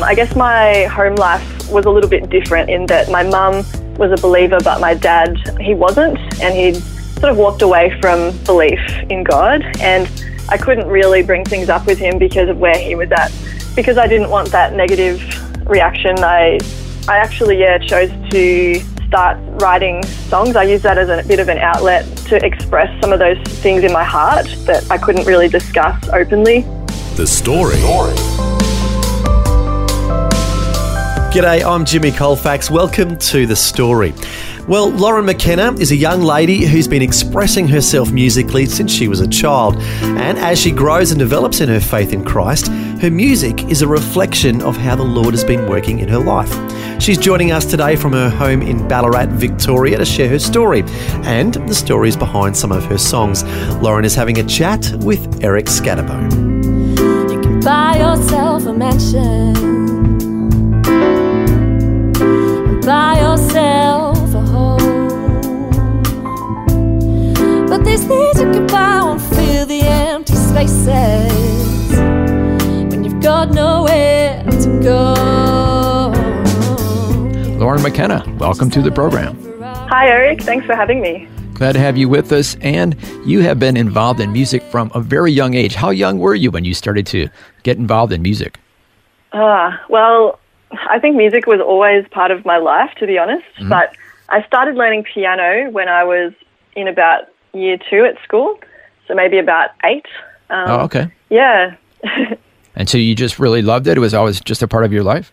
I guess my home life was a little bit different in that my mum was a believer, but my dad, he wasn't, and he'd sort of walked away from belief in God. And I couldn't really bring things up with him because of where he was at. Because I didn't want that negative reaction, I, I actually, yeah, chose to start writing songs. I used that as a bit of an outlet to express some of those things in my heart that I couldn't really discuss openly. The Story. G'day, I'm Jimmy Colfax. Welcome to The Story. Well, Lauren McKenna is a young lady who's been expressing herself musically since she was a child. And as she grows and develops in her faith in Christ, her music is a reflection of how the Lord has been working in her life. She's joining us today from her home in Ballarat, Victoria, to share her story and the stories behind some of her songs. Lauren is having a chat with Eric Scatterbo. You can buy yourself a mansion buy yourself a home. But these things you can buy won't fill the empty spaces when you've got nowhere to go. Lauren McKenna, welcome to the program. Hi, Eric. Thanks for having me. Glad to have you with us. And you have been involved in music from a very young age. How young were you when you started to get involved in music? Ah, well, I think music was always part of my life, to be honest. But I started learning piano when I was in about year two at school, so maybe about eight. Um, oh, okay. Yeah. And so you just really loved it? It was always just a part of your life?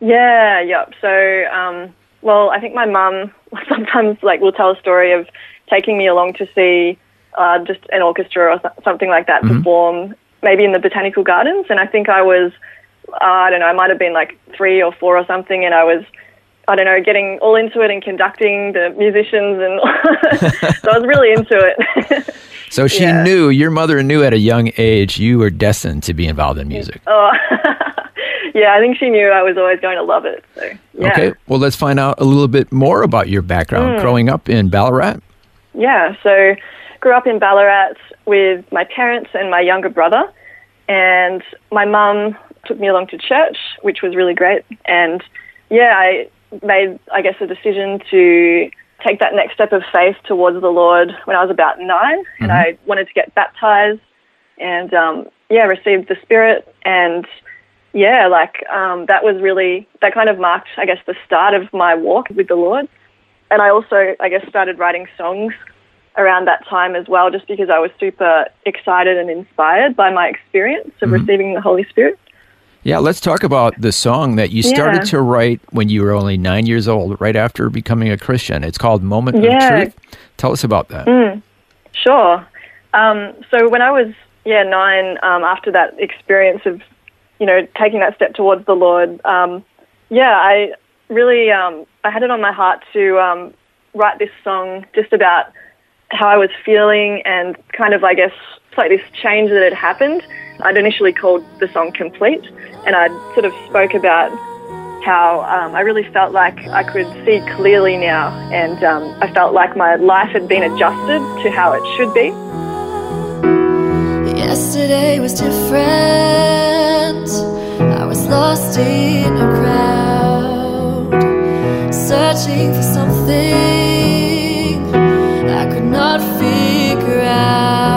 Yeah, yep. So, um, well, I think my mum sometimes like will tell a story of taking me along to see uh, just an orchestra or so- something like that perform, maybe in the botanical gardens. And I think I was, uh, I don't know, I might have been like three or four or something, and I was. I don't know, getting all into it and conducting the musicians, and so I was really into it. So she Yeah. knew, your mother knew at a young age you were destined to be involved in music. oh, yeah, I think she knew I was always going to love it. So yeah. Okay, well, let's find out a little bit more about your background Hmm. growing up in Ballarat. Yeah, so grew up in Ballarat with my parents and my younger brother, and my mum took me along to church, which was really great. And yeah, I made, I guess, a decision to take that next step of faith towards the Lord when I was about 9 and I wanted to get baptized, and um, yeah, received the Spirit, and yeah, like um, that was really that kind of marked, I guess, the start of my walk with the Lord and I also, I guess, started writing songs around that time as well, just because I was super excited and inspired by my experience of receiving the Holy Spirit. Yeah, let's talk about the song that you started Yeah. to write when you were only nine years old, right after becoming a Christian. It's called Moment Yeah. of Truth. Tell us about that. Sure. Um, so when I was, yeah, nine, um, after that experience of, you know, taking that step towards the Lord, um, yeah, I really, um, I had it on my heart to um, write this song just about how I was feeling and kind of, I guess, like this change that had happened. I'd initially called the song Complete, and I sort of spoke about how um, I really felt like I could see clearly now, and um, I felt like my life had been adjusted to how it should be. Yesterday was different. I was lost in a crowd, searching for something I could not figure out.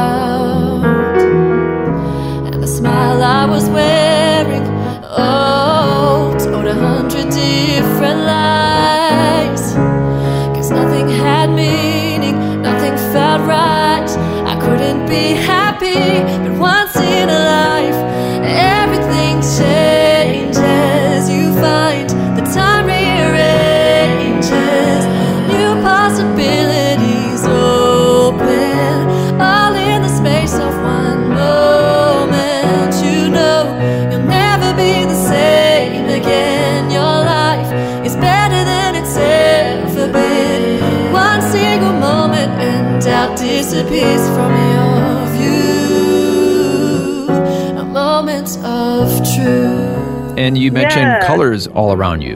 And you mentioned Yeah. colors all around you.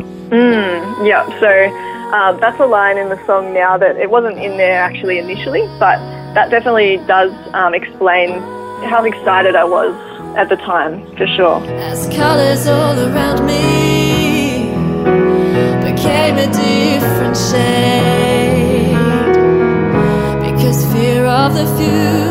Yeah, so um, that's a line in the song now that it wasn't in there actually initially, but that definitely does um, explain how excited I was at the time, for sure. As colors all around me became a different shade. Because fear of the future,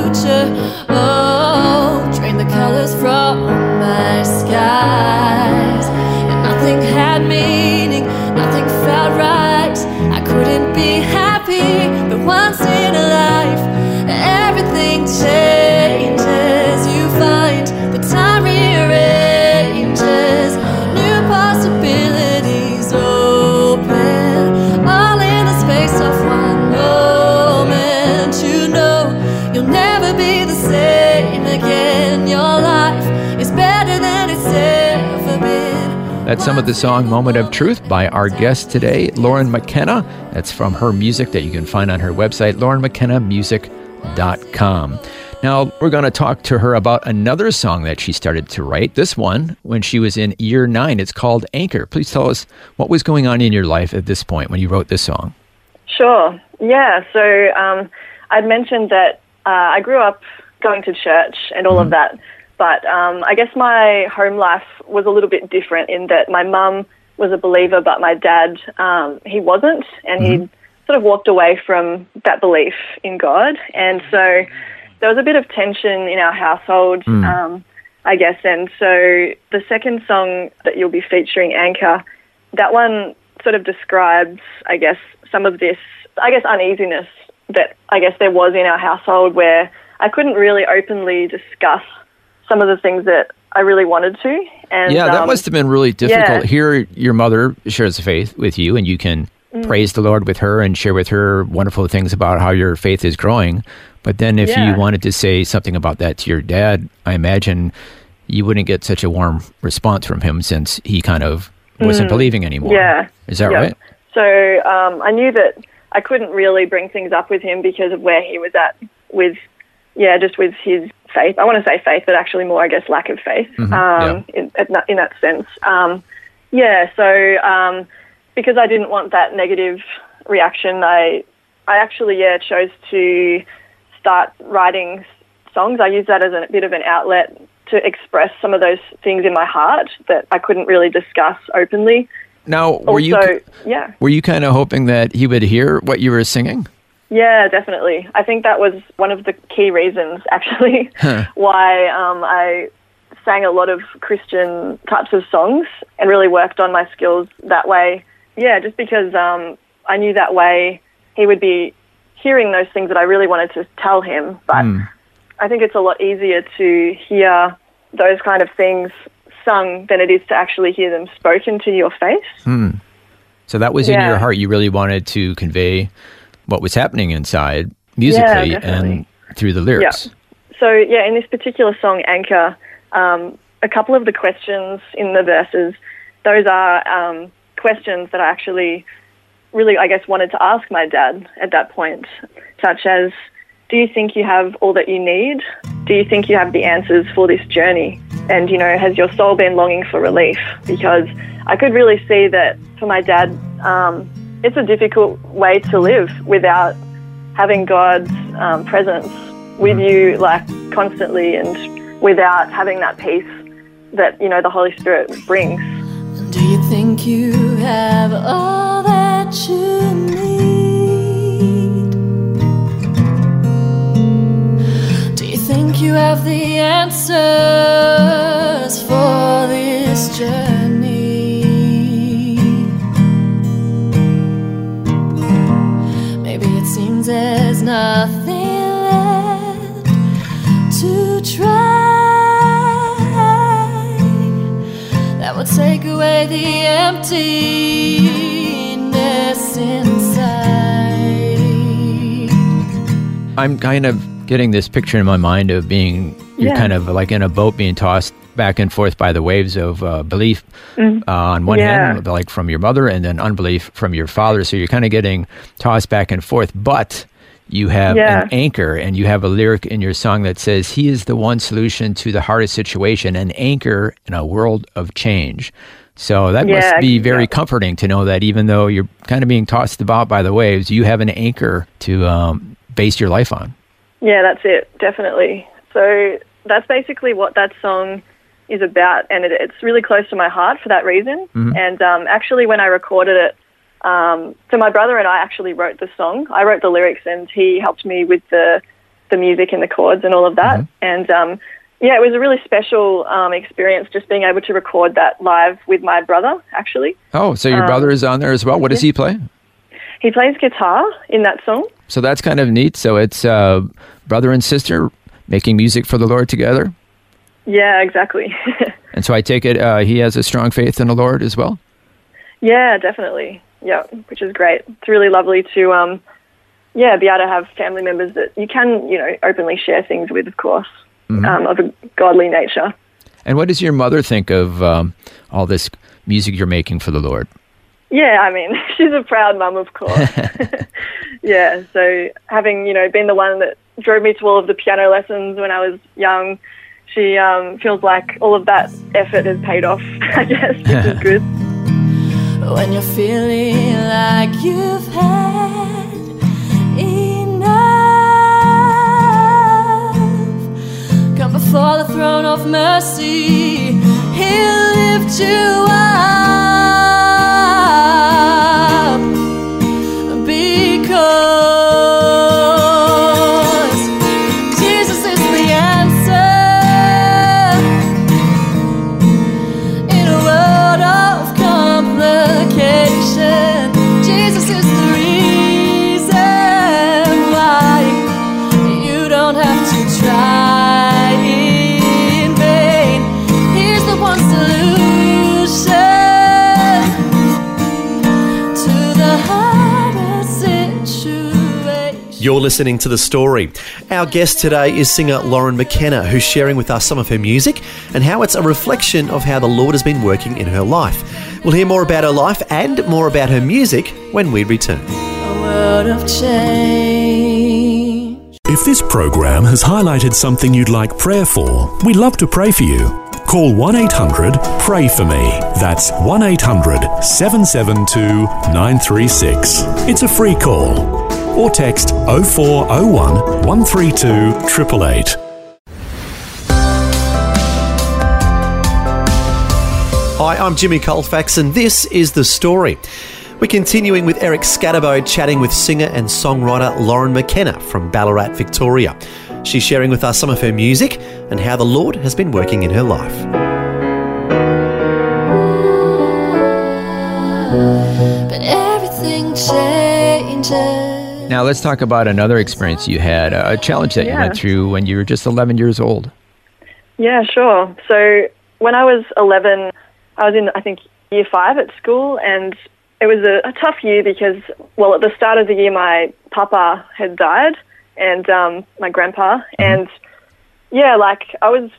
That's some of the song Moment of Truth by our guest today, Lauren McKenna. That's from her music that you can find on her website, laurenmckennamusic.com. Now, we're going to talk to her about another song that she started to write. This one, when she was in year nine, it's called Anchor. Please tell us what was going on in your life at this point when you wrote this song. Sure. Yeah. So um, I'd mentioned that uh, I grew up going to church and all of that, but um, I guess my home life was a little bit different in that my mum was a believer, but my dad um, he wasn't, and he sort of walked away from that belief in God, and so there was a bit of tension in our household. Um, I guess, and so the second song that you'll be featuring, Anchor, that one sort of describes, I guess, some of this, I guess, uneasiness that I guess there was in our household where I couldn't really openly discuss some of the things that I really wanted to. And yeah, that um, must have been really difficult. yeah. Here, your mother shares the faith with you, and you can Mm. praise the Lord with her and share with her wonderful things about how your faith is growing. But then, if you wanted to say something about that to your dad, I imagine you wouldn't get such a warm response from him since he kind of wasn't believing anymore. Mm. Yeah. Is that Yeah. right? So um, I knew that I couldn't really bring things up with him because of where he was at with, yeah, just with his faith. I want to say faith, but actually more, I guess, lack of faith um, in, in, that, in that sense. Um, yeah, so um, because I didn't want that negative reaction, I, I actually, yeah, chose to start writing songs. I use that as a bit of an outlet to express some of those things in my heart that I couldn't really discuss openly. Now, were you yeah. were you kind of hoping that he would hear what you were singing? Yeah, definitely. I think that was one of the key reasons, actually, why um, I sang a lot of Christian types of songs and really worked on my skills that way. Yeah, just because um, I knew that way he would be hearing those things that I really wanted to tell him. But I think it's a lot easier to hear those kind of things sung than it is to actually hear them spoken to your face. So that was in your heart. You really wanted to convey what was happening inside musically definitely. and through the lyrics. So yeah, in this particular song, Anchor, um, a couple of the questions in the verses, those are um, questions that I actually really, I guess, wanted to ask my dad at that point, such as, do you think you have all that you need? Do you think you have the answers for this journey? And, you know, has your soul been longing for relief? Because I could really see that for my dad, um, it's a difficult way to live without having God's um, presence with you, like constantly, and without having that peace that you know the Holy Spirit brings. Do you think you have all that you need? Do you think you have the answers for this journey? It there's nothing left to try that would take away the emptiness inside. I'm kind of getting this picture in my mind of being you're Yeah. kind of like in a boat being tossed back and forth by the waves of uh, belief uh, on one. Yeah. hand, like from your mother, and then unbelief from your father. So you're kind of getting tossed back and forth, but you have Yeah. an anchor and you have a lyric in your song that says, He is the one solution to the hardest situation, an anchor in a world of change. So that must be very yeah. comforting to know that even though you're kind of being tossed about by the waves, you have an anchor to um, base your life on. Yeah, that's it, definitely. So that's basically what that song is about, and it, it's really close to my heart for that reason. And um, actually, when I recorded it, um, so my brother and I actually wrote the song. I wrote the lyrics, and he helped me with the the music and the chords and all of that. And um, yeah, it was a really special um, experience just being able to record that live with my brother. Actually, Oh, so your Um, brother is on there as well. What does he play? he plays guitar in that song. So that's kind of neat. So it's uh, brother and sister making music for the Lord together. Yeah, exactly. And so I take it uh, he has a strong faith in the Lord as well. Yeah, definitely. Yeah, which is great. It's really lovely to, um, yeah, be able to have family members that you can, you know, openly share things with, of course, um, of a godly nature. And what does your mother think of um, all this music you're making for the Lord? Yeah, I mean, she's a proud mum, of course. yeah, so having, you know, been the one that drove me to all of the piano lessons when I was young, she um, feels like all of that effort has paid off, I guess, which is good. When you're feeling like you've had enough, come before the throne of mercy. He'll lift you up listening to The Story. Our guest today is singer Lauren McKenna, who's sharing with us some of her music and how it's a reflection of how the Lord has been working in her life. We'll hear more about her life and more about her music when we return. A world of change. If this program has highlighted something you'd like prayer for, we'd love to pray for you. Call 1 800 Pray For Me. That's 1 800 772 936. It's a free call. Or text 0401 132 888. Hi, I'm Jimmy Colfax, and this is The Story. We're continuing with Eric Scatterbo chatting with singer and songwriter Lauren McKenna from Ballarat, Victoria. She's sharing with us some of her music and how the Lord has been working in her life. But everything changes. Now let's talk about another experience you had, a challenge that you went through when you were just 11 years old. Yeah, sure. So when I was 11, I was in, I think, year five at school, and it was a, a tough year because, well, at the start of the year, my papa had died, and um, my grandpa, and yeah, like I was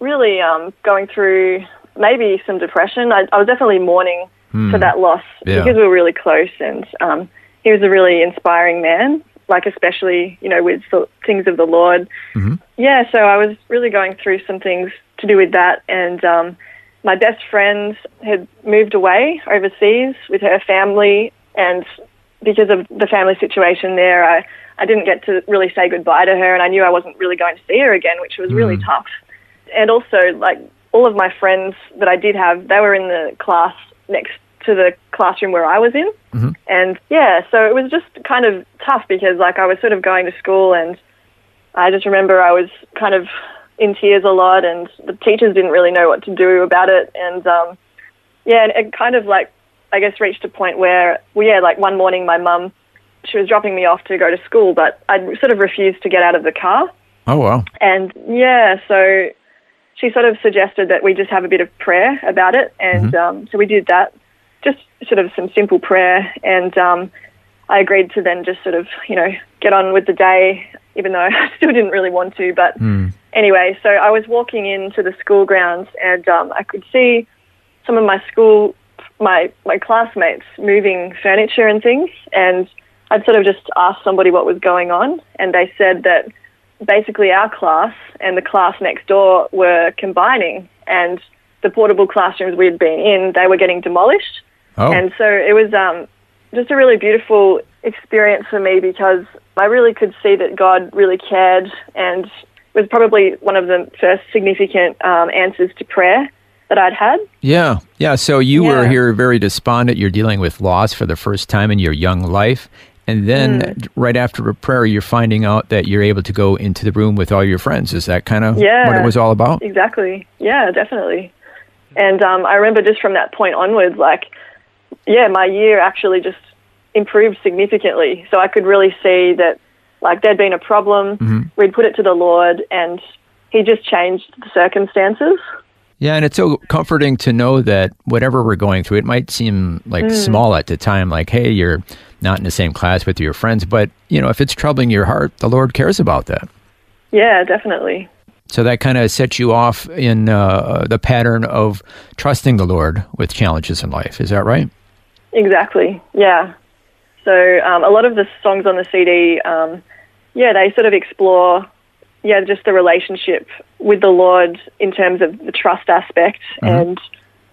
really um, going through maybe some depression. I, I was definitely mourning for that loss Yeah. because we were really close, and um, he was a really inspiring man. Like especially, you know, with the things of the Lord. Yeah, so I was really going through some things to do with that, and um, my best friend had moved away overseas with her family, and because of the family situation there, I, I didn't get to really say goodbye to her, and I knew I wasn't really going to see her again, which was really tough. And also, like all of my friends that I did have, they were in the class next to the classroom where I was in, and yeah, so it was just kind of tough because like I was sort of going to school and I just remember I was kind of in tears a lot, and the teachers didn't really know what to do about it. And um, yeah, and it kind of like I guess reached a point where, well, yeah, like one morning my mum, she was dropping me off to go to school, but I sort of refused to get out of the car. Oh, wow. And yeah, so she sort of suggested that we just have a bit of prayer about it, and um, so we did that, just sort of some simple prayer, and um, I agreed to then just sort of you know get on with the day, even though I still didn't really want to. But anyway, so I was walking into the school grounds, and um, I could see some of my school, my my classmates moving furniture and things, and I'd sort of just asked somebody what was going on, and they said that basically our class and the class next door were combining, and the portable classrooms we had been in, they were getting demolished. Oh, And so it was um, just a really beautiful experience for me because I really could see that God really cared and was probably one of the first significant um, answers to prayer that I'd had. yeah, yeah. So you were here very despondent. You're dealing with loss for the first time in your young life. And then Mm. right after a prayer, you're finding out that you're able to go into the room with all your friends. Is that kind of Yeah. what it was all about? Exactly. Yeah, definitely. And um, I remember just from that point onwards, like, yeah, my year actually just improved significantly. So I could really see that, like, there'd been a problem. We'd put it to the Lord, and He just changed the circumstances. Yeah, and it's so comforting to know that whatever we're going through, it might seem like small at the time, like, hey, you're not in the same class with your friends, but you know, if it's troubling your heart, the Lord cares about that. Yeah, definitely. So that kind of sets you off in uh, the pattern of trusting the Lord with challenges in life. Is that right? Exactly. Yeah. So um, a lot of the songs on the CD, um, yeah, they sort of explore, yeah, just the relationship with the Lord in terms of the trust aspect, and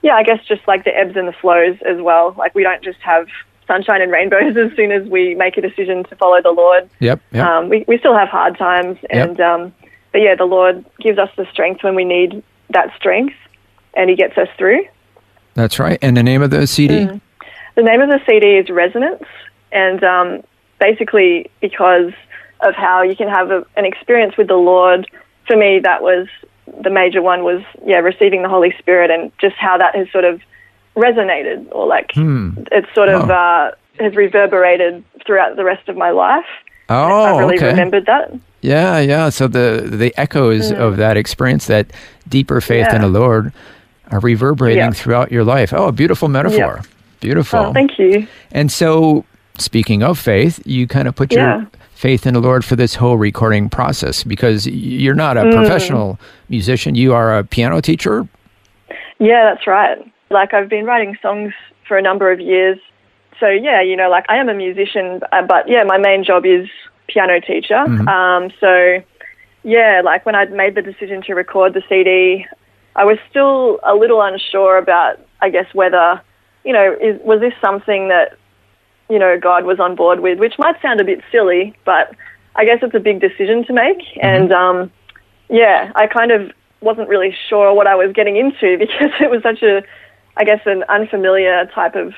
yeah, I guess just like the ebbs and the flows as well. Like we don't just have sunshine and rainbows as soon as we make a decision to follow the Lord. Yep. yep. Um, we we still have hard times, and um, but yeah, the Lord gives us the strength when we need that strength, and He gets us through. That's right. And the name of the CD? The name of the CD is Resonance, and um, basically because of how you can have a, an experience with the Lord. For me, that was the major one was yeah receiving the Holy Spirit, and just how that has sort of resonated, or like it's sort of uh, has reverberated throughout the rest of my life. Oh, I've really okay. remembered that. Yeah, yeah. So the the echoes of that experience, that deeper faith in the Lord, are reverberating Yeah. throughout your life. Oh, a beautiful metaphor. Beautiful. Oh, thank you. And so, speaking of faith, you kind of put Yeah. your faith in the Lord for this whole recording process because you're not Mm. a professional musician. You are a piano teacher. Yeah, that's right. Like I've been writing songs for a number of years. So yeah, you know, like I am a musician, uh, but yeah, my main job is piano teacher. Um, so yeah, like when I'd made the decision to record the CD, I was still a little unsure about, I guess, whether, you know, is, was this something that, you know, God was on board with, which might sound a bit silly, but I guess it's a big decision to make. And um, yeah, I kind of wasn't really sure what I was getting into because it was such a, I guess, an unfamiliar type of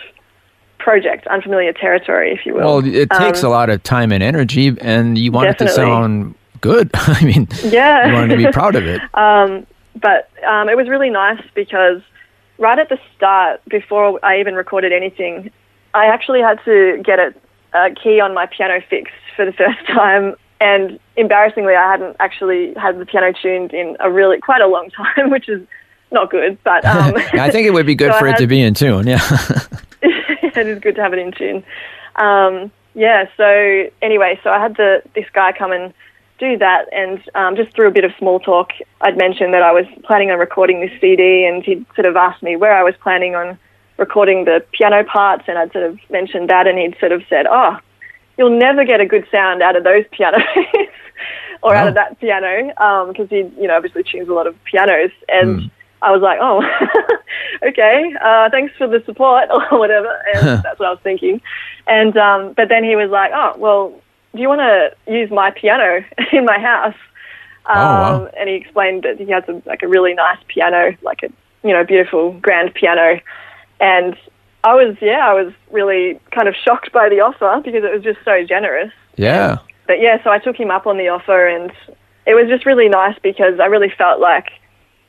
project, unfamiliar territory, if you will. Well, it takes a lot of time and energy, and you want it to Um, sound good. I mean, Yeah. you want to be proud of it. but um, it was really nice because right at the start, before I even recorded anything, I actually had to get a, a key on my piano fixed for the first time. And embarrassingly, I hadn't actually had the piano tuned in a really quite a long time, which is not good. But um, I think it would be good so for it to be in tune. Yeah. it is good to have it in tune. Um, yeah. So anyway, so I had the this guy come and do that, and um, just through a bit of small talk, I'd mentioned that I was planning on recording this CD, and he'd sort of asked me where I was planning on recording the piano parts, and I'd sort of mentioned that, and he'd sort of said, "Oh, you'll never get a good sound out of those pianos." Or out of that piano, because he, you know, obviously tunes a lot of pianos, and I was like, "Oh, okay, uh, thanks for the support or whatever," and that's what I was thinking. And um, but then he was like, "Oh, well, do you want to use my piano in my house?" Um, wow. And he explained that he has a, like a really nice piano, like a you know beautiful grand piano, and I was yeah, I was really kind of shocked by the offer because it was just so generous. yeah. But yeah, so I took him up on the offer, and it was just really nice because I really felt like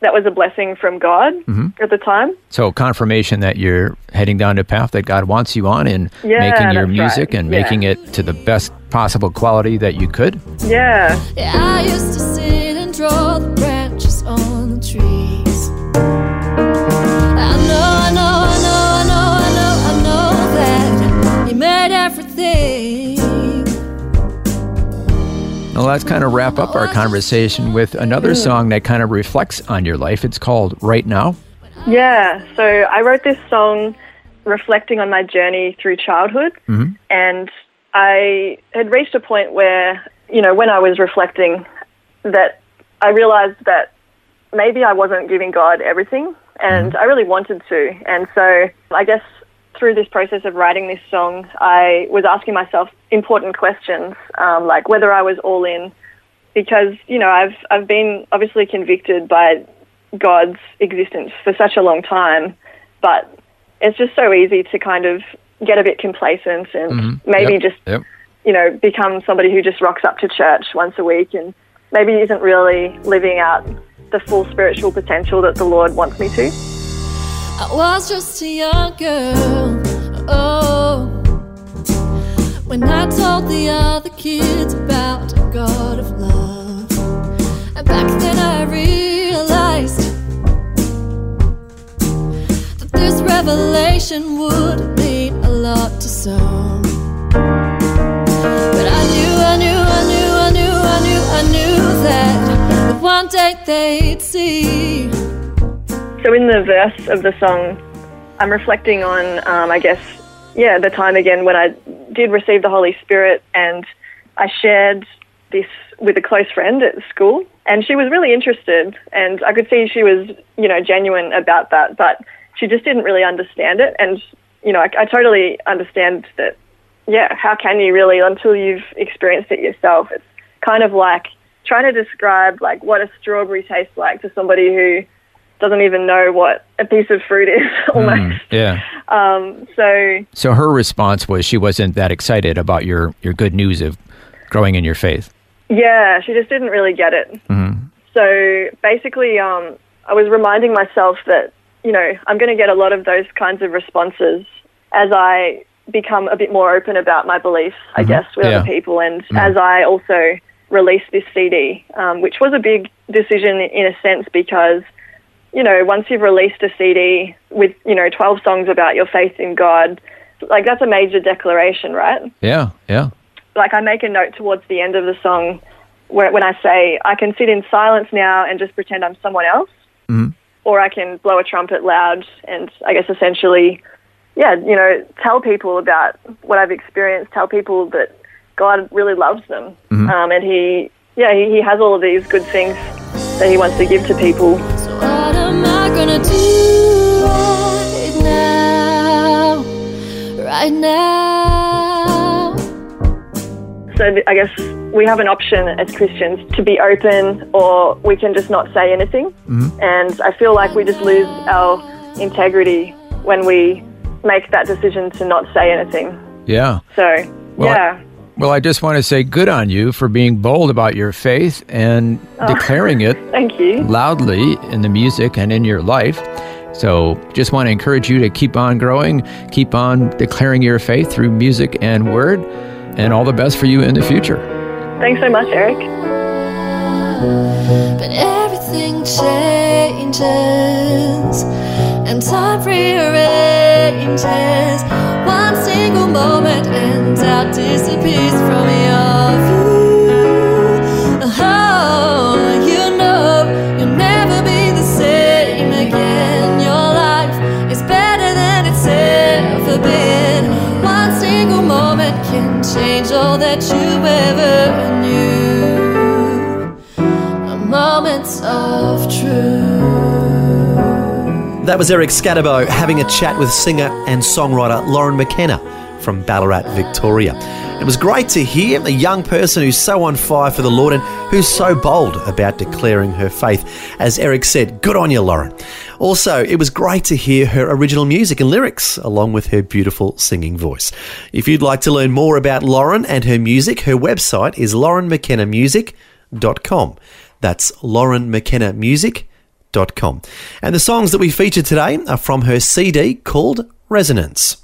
that was a blessing from God at the time. So confirmation that you're heading down the path that God wants you on in Yeah, making your music right. and Yeah. making it to the best possible quality that you could. Yeah, Yeah, I used to sit and draw the branches on the trees. I know, I know, I know, I know, I know, I know that you made everything. Now let's kind of wrap up our conversation with another Mm. song that kind of reflects on your life. It's called Right Now. yeah. So I wrote this song reflecting on my journey through childhood, and I had reached a point where, you know, when I was reflecting, that I realized that maybe I wasn't giving God everything, and I really wanted to. And so I guess through this process of writing this song, I was asking myself important questions, um, like whether I was all in, because you know I've I've been obviously convicted by God's existence for such a long time, but it's just so easy to kind of get a bit complacent and Mhm. maybe Yep. just Yep. you know become somebody who just rocks up to church once a week and maybe isn't really living out the full spiritual potential that the Lord wants me to. I was just a young girl. Oh, when I told the other kids about a God of love, and back then I realized that this revelation would mean a lot to some. But I knew, I knew, I knew, I knew, I knew, I knew that, one day they'd see. So in the verse of the song, I'm reflecting on, um, I guess, yeah, the time again when I did receive the Holy Spirit and I shared this with a close friend at school. And she was really interested and I could see she was, you know, genuine about that, but she just didn't really understand it. And, you know, I, I totally understand that, yeah, how can you really until you've experienced it yourself? It's kind of like trying to describe like what a strawberry tastes like to somebody who doesn't even know what a piece of fruit is almost. Mm, yeah. Um, so So her response was she wasn't that excited about your, your good news of growing in your faith. yeah, she just didn't really get it. Mhm. So basically, um, I was reminding myself that you know I'm going to get a lot of those kinds of responses as I become a bit more open about my beliefs, I guess, with Yeah. other people, and as I also release this CD, um, which was a big decision in a sense because you know once you've released a CD with you know 12 songs about your faith in God, like that's a major declaration, right? Yeah. Yeah. like I make a note towards the end of the song where when I say I can sit in silence now and just pretend I'm someone else, Mhm. or I can blow a trumpet loud and I guess essentially, yeah, you know, tell people about what I've experienced, tell people that God really loves them, um, and He, yeah, he, he has all of these good things that He wants to give to people. So what am I gonna do right now? Right now. So th- I guess we have an option as Christians to be open, or we can just not say anything. And I feel like we just lose our integrity when we make that decision to not say anything. Yeah. So Well, I- yeah, Well, I just want to say good on you for being bold about your faith and oh, declaring it thank you. loudly in the music and in your life. So, just want to encourage you to keep on growing, keep on declaring your faith through music and word, and all the best for you in the future. Thanks so much, Eric. But everything changes and time rearranges. One single moment and doubt disappears That was Eric Scatterbo having a chat with singer and songwriter Lauren McKenna from Ballarat, Victoria. It was great to hear a young person who's so on fire for the Lord and who's so bold about declaring her faith. As Eric said, good on you, Lauren. Also, it was great to hear her original music and lyrics along with her beautiful singing voice. If you'd like to learn more about Lauren and her music, her website is laurenmckennamusic.com. That's And the songs that we featured today are from her CD called Resonance.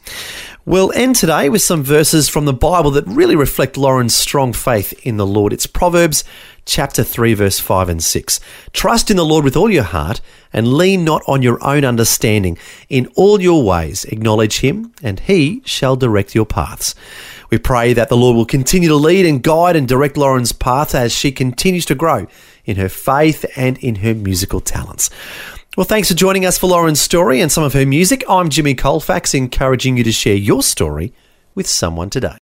We'll end today with some verses from the Bible that really reflect Lauren's strong faith in the Lord. It's Proverbs chapter 3 verse 5 and 6. Trust in the Lord with all your heart and lean not on your own understanding. In all your ways acknowledge him and he shall direct your paths. We pray that the Lord will continue to lead and guide and direct Lauren's path as she continues to grow in her faith and in her musical talents. Well, thanks for joining us for Lauren's story and some of her music. I'm Jimmy Colfax, encouraging you to share your story with someone today.